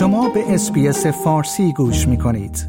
شما به SBS فارسی گوش می کنید.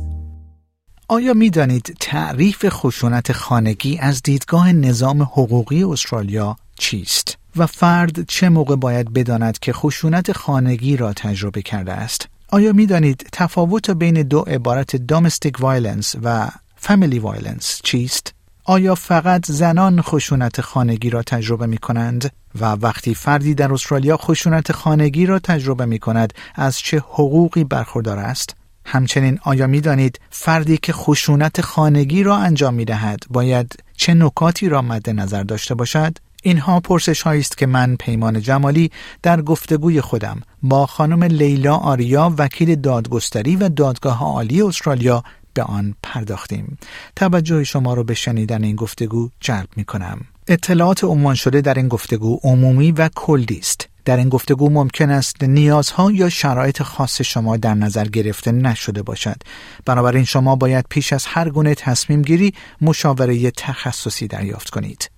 آیا می دانید تعریف خشونت خانگی از دیدگاه نظام حقوقی استرالیا چیست؟ و فرد چه موقع باید بداند که خشونت خانگی را تجربه کرده است؟ آیا می دانید تفاوت بین دو عبارت domestic violence و family violence چیست؟ آیا فقط زنان خشونت خانگی را تجربه می کنند و وقتی فردی در استرالیا خشونت خانگی را تجربه می کند از چه حقوقی برخوردار است؟ همچنین آیا می دانید فردی که خشونت خانگی را انجام می دهد باید چه نکاتی را مد نظر داشته باشد؟ اینها پرسش است که من پیمان جمالی در گفتگوی خودم با خانم لیلا آریا وکیل دادگستری و دادگاه عالی استرالیا به آن پرداختیم. توجه شما را به شنیدن این گفتگو جلب می کنم. اطلاعات عنوان شده در این گفتگو عمومی و کلی است. در این گفتگو ممکن است نیازها یا شرایط خاص شما در نظر گرفته نشده باشد. بنابراین شما باید پیش از هر گونه تصمیم گیری مشاوره تخصصی دریافت کنید.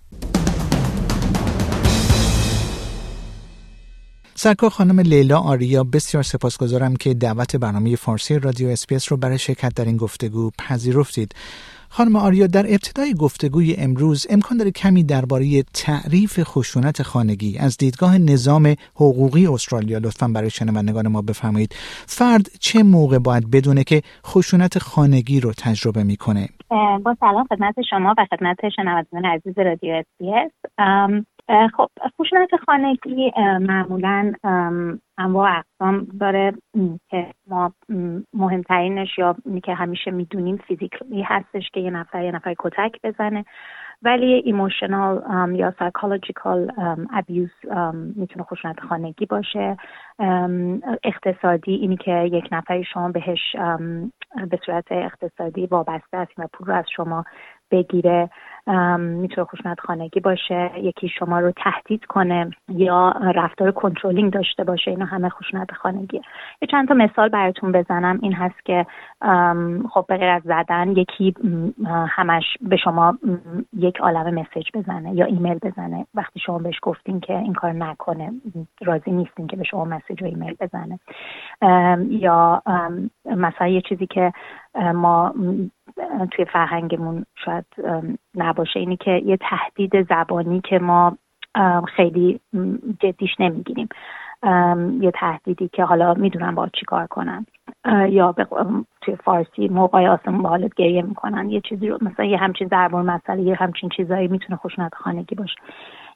سرکار خانم لیلا آریا بسیار سپاسگزارم که دعوت برنامه فارسی رادیو اسپیس رو برای شرکت در این گفتگو پذیرفتید. خانم آریا در ابتدای گفتگوی امروز امکان داره کمی درباره تعریف خشونت خانگی از دیدگاه نظام حقوقی استرالیا لطفا برای شنوندگان ما بفرمایید. فرد چه موقع باید بدونه که خشونت خانگی رو تجربه می‌کنه؟ با سلام خدمت شما و خدمت شنوندگان عزیز رادیو اسپیس. خب خشونت خانگی معمولا انواع اقسام داره که ما مهمترینش یا که همیشه می‌دونیم physically هستش که یه نفر یه نفر کتک بزنه. ولی emotional یا psychological abuse می‌تونه خشونت خانگی باشه. اقتصادی اینی که یک نفری شما بهش به صورت اقتصادی وابسته است و پول رو از شما بگیره می‌تونه خشونت خانگی باشه یکی شما رو تهدید کنه یا رفتار controlling داشته باشه اینا همه خشونت خانگی یه چند تا مثال براتون بزنم. این هست که خب به غیر از زدن یکی همش به شما یک عالم مسیج بزنه یا ایمیل بزنه. وقتی شما بهش گفتین که این کار نکنه راضی نیستین که به شما مسیج و ایمیل بزنه. یا مثلا یه چیزی که ما توی فرهنگمون شاید نباشه. اینی که یه تهدید زبانی که ما خیلی جدیش نمی‌گیریم. یه تهدیدی که حالا می‌دونم با چی کار کنن. یا توی فارسی موقعی آسمون با حالت گریه می‌کنن. یه چیزی رو مثلا یه همچین ضربان مسئله یه همچین چیزایی می‌تونه خشونت خانگی باشه.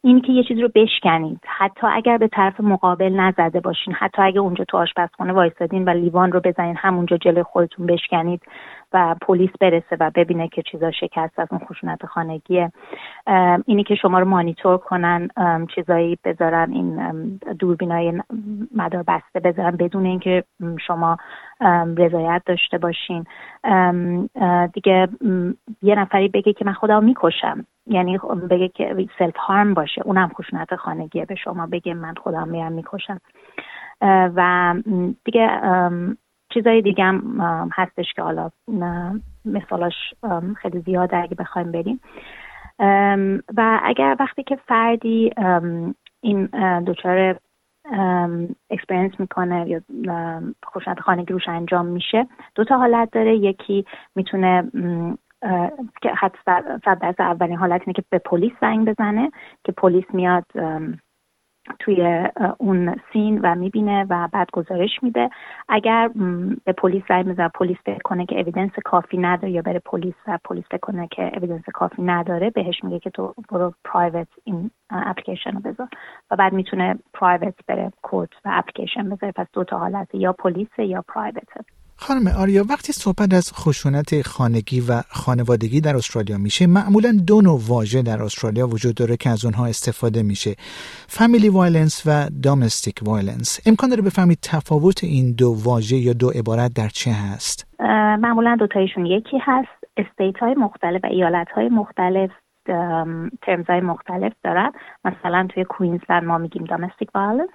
اینی که یه چیزی رو بشکنید. حتی اگر به طرف مقابل نزده باشین حتی اگر اونجا تو آشپزخونه وایسادین و لیوان رو بزنین همونجا جلوی خودتون بشکنید. پلیس برسه و ببینه که چیزا شکست از اون خشونت خانگیه. اینی که شما رو مانیتور کنن چیزایی بذارن این دوربینای مدار بسته بذارن بدون اینکه شما رضایت داشته باشین. دیگه یه نفری بگه که من خودم می‌کشم. یعنی بگه که سلف هارم باشه. اونم خشونت خانگیه. به شما بگه من خودم میرم می‌کشم. و دیگه چیزای دیگه هم هستش که حالا مثالاش خیلی زیاده اگه بخوایم بریم. و اگر وقتی که فردی این دچار experience می‌کنه یا خشونت خانگی روش انجام میشه دو تا حالت داره. یکی می‌تونه که حتی صد درصد اولین حالت اینه که به پلیس زنگ بزنه که پلیس میاد توی اون scene و می‌بینه و بعد گزارش میده. اگر به پلیس زنگ بزنه پلیس فکر کنه که evidence کافی نداره یا بره پلیس و پلیس فکر کنه که evidence کافی نداره بهش میگه که تو برو private این اپلیکیشن رو بذار. و بعد می‌تونه private بره court و اپلیکیشن بذاره. پس دو تا حالت یا پلیس یا private خانم آریا وقتی صحبت از خشونت خانگی و خانوادگی در استرالیا میشه معمولا دو نوع واژه در استرالیا وجود داره که از اونها استفاده میشه. family violence و domestic violence امکان داره بفرمایید تفاوت این دو واژه یا دو عبارت در چه هست؟ معمولا دوتایشون یکی هست. state های مختلف و ایالت های مختلف terms های مختلف دارن. مثلا توی کوینزلند ما میگیم domestic violence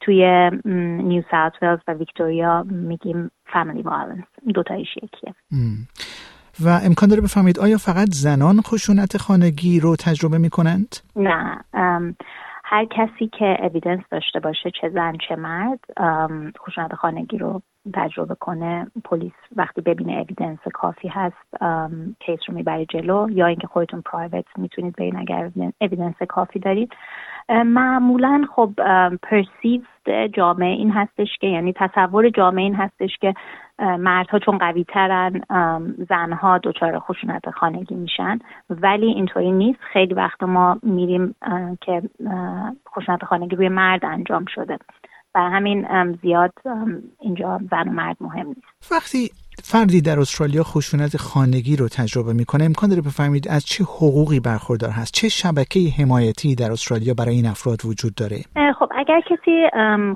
توی نیو ساوت ولز و ویکتوریا میگیم family violence دوتایش یکیه. و امکان داره بفرمایید آیا فقط زنان خشونت خانگی رو تجربه می‌کنند؟ نه. هر کسی که evidence داشته باشه چه زن چه مرد خشونت خانگی رو تجربه کنه پلیس وقتی ببینه evidence کافی هست case رو می‌بره جلو یا اینکه خودتون private می‌تونید برین اگر evidence کافی دارید. معمولا خب perception جامعه این هستش که یعنی تصور جامعه این هستش که مردها چون قوی ترن زنها دچار خشونت خانگی میشن. ولی اینطوری نیست. خیلی وقت ما میریم که خشونت خانگی روی مرد انجام شده. و همین زیاد اینجا زن و مرد مهم نیست. وقتی فردی در استرالیا خشونت خانگی رو تجربه می‌کنه. امکان داره بفرمایید از چه حقوقی برخوردار هست. چه شبکه حمایتی در استرالیا برای این افراد وجود داره؟ خب اگر کسی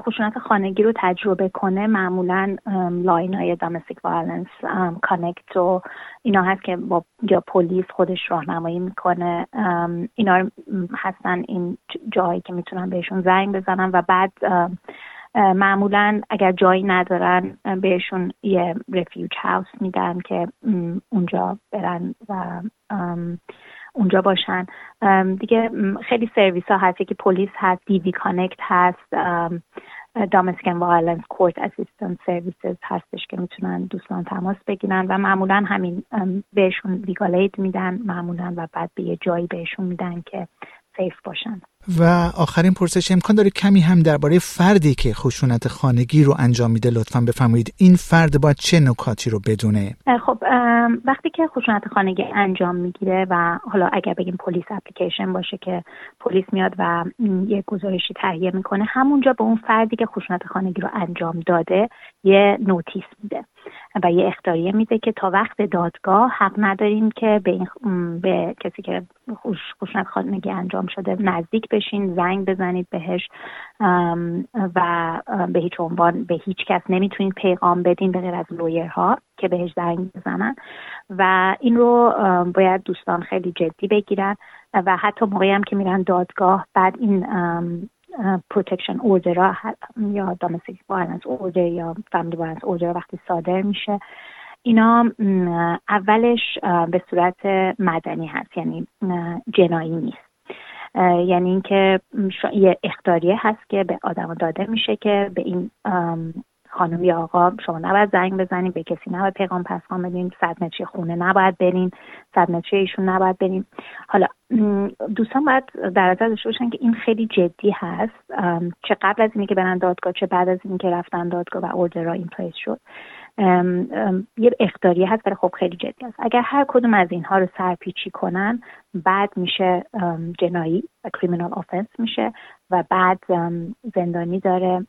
خشونت خانگی رو تجربه کنه معمولا line های domestic violence Connect و اینا هست که با یا پلیس خودش راهنمایی می‌کنه. اینا هستن این جایی که می‌تونن بهشون زنگ بزنن و بعد معمولا اگر جایی ندارن بهشون یه refuge house میدن که اونجا برن و اونجا باشن. دیگه خیلی سرویس ها هست. که پلیس هست DV Connect هست domestic violence court assistance services هستش که می‌تونن دوستان تماس بگیرن و معمولا همین بهشون legal میدن معمولا و بعد به یه جایی بهشون میدن که safe باشن و آخرین پرسش امکان داره کمی هم درباره فردی که خشونت خانگی رو انجام میده لطفا بفرمایید این فرد باید چه نکاتی رو بدونه؟ خب وقتی که خشونت خانگی انجام می‌گیره و حالا اگر بگیم police application باشه که پلیس میاد و یه گزارشی تهیه می‌کنه همونجا به اون فردی که خشونت خانگی رو انجام داده یه نوتیس میده. و یه اختاریه میده که تا وقت دادگاه حق نداریم که به, این به کسی که خشونت خانگی انجام شده نزدیک بشین زنگ بزنید بهش و به هیچ عنوان به هیچ کس نمی‌تونید پیغام بدین به غیر از لویرها که بهش زنگ بزنن. و این رو باید دوستان خیلی جدی بگیرن و حتی موقعی هم که میرن دادگاه بعد این protection order یا domestic violence order یا family violence order وقتی صادر میشه. اینا اولش به صورت مدنی هست یعنی جنایی نیست. یعنی اینکه یه اختاریه هست که به آدم داده میشه که به این خانم یا آقا شما نباید زنگ بزنین به کسی نباید پیغام پسغام بدین صد متری خونه نباید برین صد متری ایشون نباید برین. حالا دوستان باید در نظر داشته باشن که این خیلی جدی هست. چه قبل از اینی که برن دادگاه چه بعد از اینکه رفتن دادگاه و اوردرا این پلیس شد. یه اختاری هست ولی خب خیلی جدی است. اگر هر کدوم از اینها رو سرپیچی کنن بعد میشه جنایی کریمینال آفنس میشه و بعد زندانی داره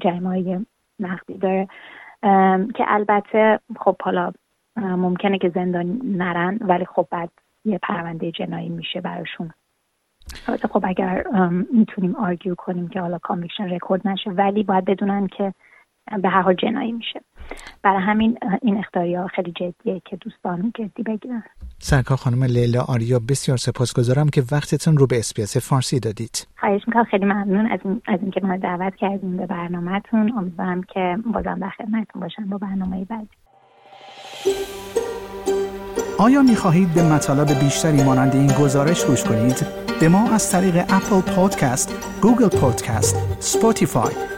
جریمه های نقدی داره. که البته خب حالا ممکنه که زندانی نرن ولی خب بعد یه پرونده جنایی میشه براشون. خب اگر می‌تونیم argue کنیم که حالا conviction record نشه ولی باید بدونن که به هر حال جنایی میشه. برای همین این اختاریا خیلی جدیه که دوستان جدی بگیرن. سرکار خانم لیلا آریا بسیار سپاسگزارم که وقتتون رو به SBS فارسی دادید. خواهش می‌کنم خیلی ممنون از, این، از اینکه ما دعوت کردیم به برنامهتون. امیدوارم که بازم در خدمتتون باشم با برنامه بعدی. آیا می خواهید به مطالب بیشتری مانند این گزارش گوش کنید؟ به ما از طریق Apple Podcast، Google Podcast، Spotify